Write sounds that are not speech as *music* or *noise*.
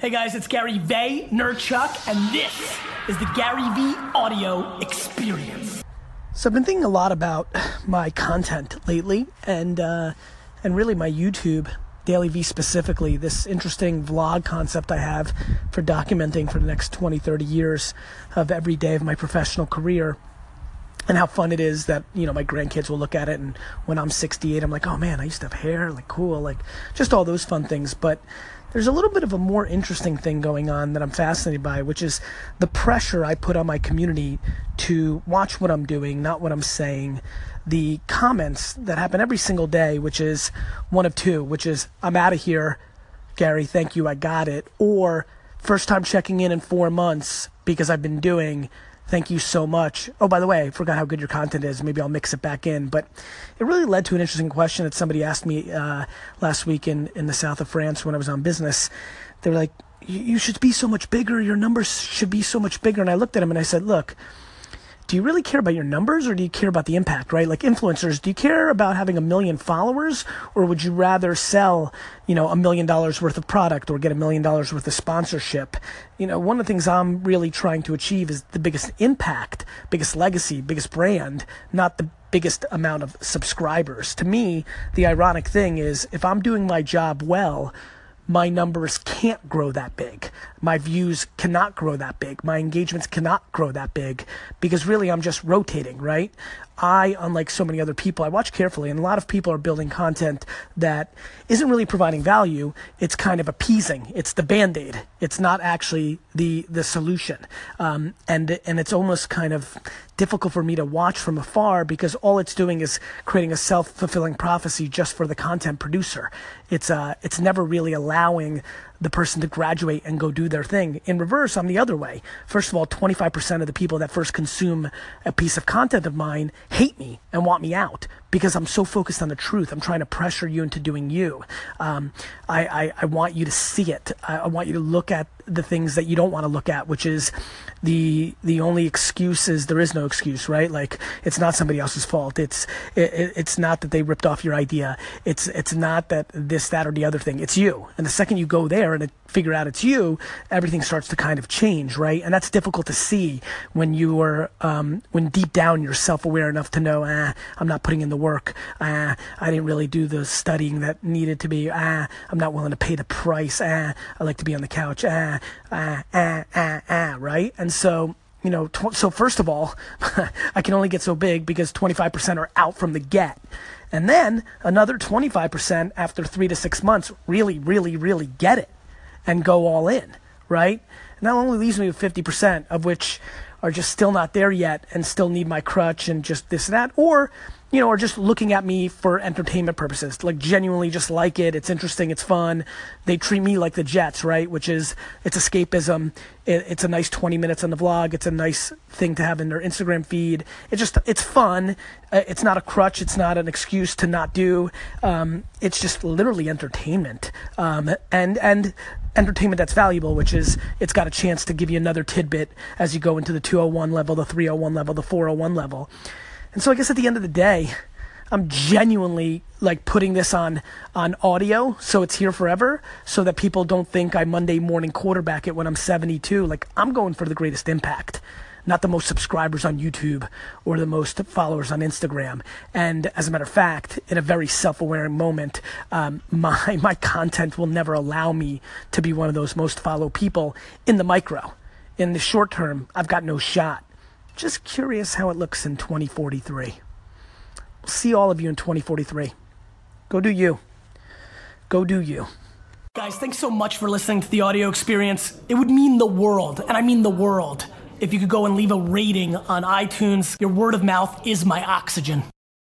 Hey guys, it's Gary Vaynerchuk, and this is the GaryVee Audio Experience. So I've been thinking a lot about my content lately, and uh, and really my YouTube DailyVee specifically. This interesting vlog concept I have for documenting for the next 20, 30 years of every day of my professional career and how fun it is that you know my grandkids will look at it and when i'm 68 i'm like oh man i used to have hair like cool like just all those fun things but there's a little bit of a more interesting thing going on that i'm fascinated by which is the pressure i put on my community to watch what i'm doing not what i'm saying. The comments that happen every single day which is one of two which is i'm out of here gary thank you i got it or first time checking in in four months because i've been doing Thank you so much. Oh, by the way, I forgot how good your content is. Maybe I'll mix it back in. But it really led to an interesting question that somebody asked me uh, last week in, in the south of France when I was on business. They were like, you should be so much bigger. Your numbers should be so much bigger. And I looked at them and I said, look, do you really care about your numbers or do you care about the impact, right? Like influencers, do you care about having a million followers or would you rather sell, you know, a million dollars worth of product or get a million dollars worth of sponsorship? You know, one of the things I'm really trying to achieve is the biggest impact, biggest legacy, biggest brand, not the biggest amount of subscribers. To me, the ironic thing is if I'm doing my job well, my numbers can't grow that big. My views cannot grow that big. My engagements cannot grow that big because really I'm just rotating, right? I, unlike so many other people, I watch carefully, and a lot of people are building content that isn't really providing value. It's kind of appeasing. It's the band aid. It's not actually the the solution, um, and and it's almost kind of difficult for me to watch from afar because all it's doing is creating a self fulfilling prophecy just for the content producer. It's uh, it's never really allowing the person to graduate and go do their thing. In reverse, I'm the other way. First of all, 25% of the people that first consume a piece of content of mine hate me and want me out because I'm so focused on the truth. I'm trying to pressure you into doing you. Um, I, I, I, want you to see it. I, I want you to look at the things that you don't want to look at, which is the the only excuse is there is no excuse, right? Like it's not somebody else's fault. It's it, it's not that they ripped off your idea. It's it's not that this that or the other thing. It's you. And the second you go there and it, figure out it's you, everything starts to kind of change, right? And that's difficult to see when you are um, when deep down you're self aware enough to know, ah, I'm not putting in the work. Ah, I didn't really do the studying that needed to be. Ah, I'm not willing to pay the price. Ah, I like to be on the couch. Ah, ah, ah, ah, ah, right? And so, you know, tw- so first of all, *laughs* I can only get so big because 25% are out from the get. And then another 25% after three to six months really, really, really get it and go all in, right? And that only leaves me with 50%, of which are just still not there yet and still need my crutch and just this and that. Or you know, are just looking at me for entertainment purposes, like genuinely just like it. It's interesting. It's fun. They treat me like the Jets, right? Which is, it's escapism. It, it's a nice 20 minutes on the vlog. It's a nice thing to have in their Instagram feed. It's just, it's fun. Uh, it's not a crutch. It's not an excuse to not do. Um, it's just literally entertainment. Um, and, and, entertainment that's valuable, which is it's got a chance to give you another tidbit as you go into the 201 level, the 301 level, the 401 level. And so I guess at the end of the day, I'm genuinely like putting this on on audio so it's here forever so that people don't think I Monday morning quarterback it when I'm 72. Like I'm going for the greatest impact, not the most subscribers on YouTube or the most followers on Instagram. And as a matter of fact, in a very self-aware moment, um, *laughs* my my content will never allow me to be one of those most followed people in the micro. In the short term, I've got no shot. Just curious how it looks in 2043. We'll see all of you in 2043. Go do you. Go do you. Guys, thanks so much for listening to the audio experience. It would mean the world, and I mean the world, if you could go and leave a rating on iTunes. Your word of mouth is my oxygen.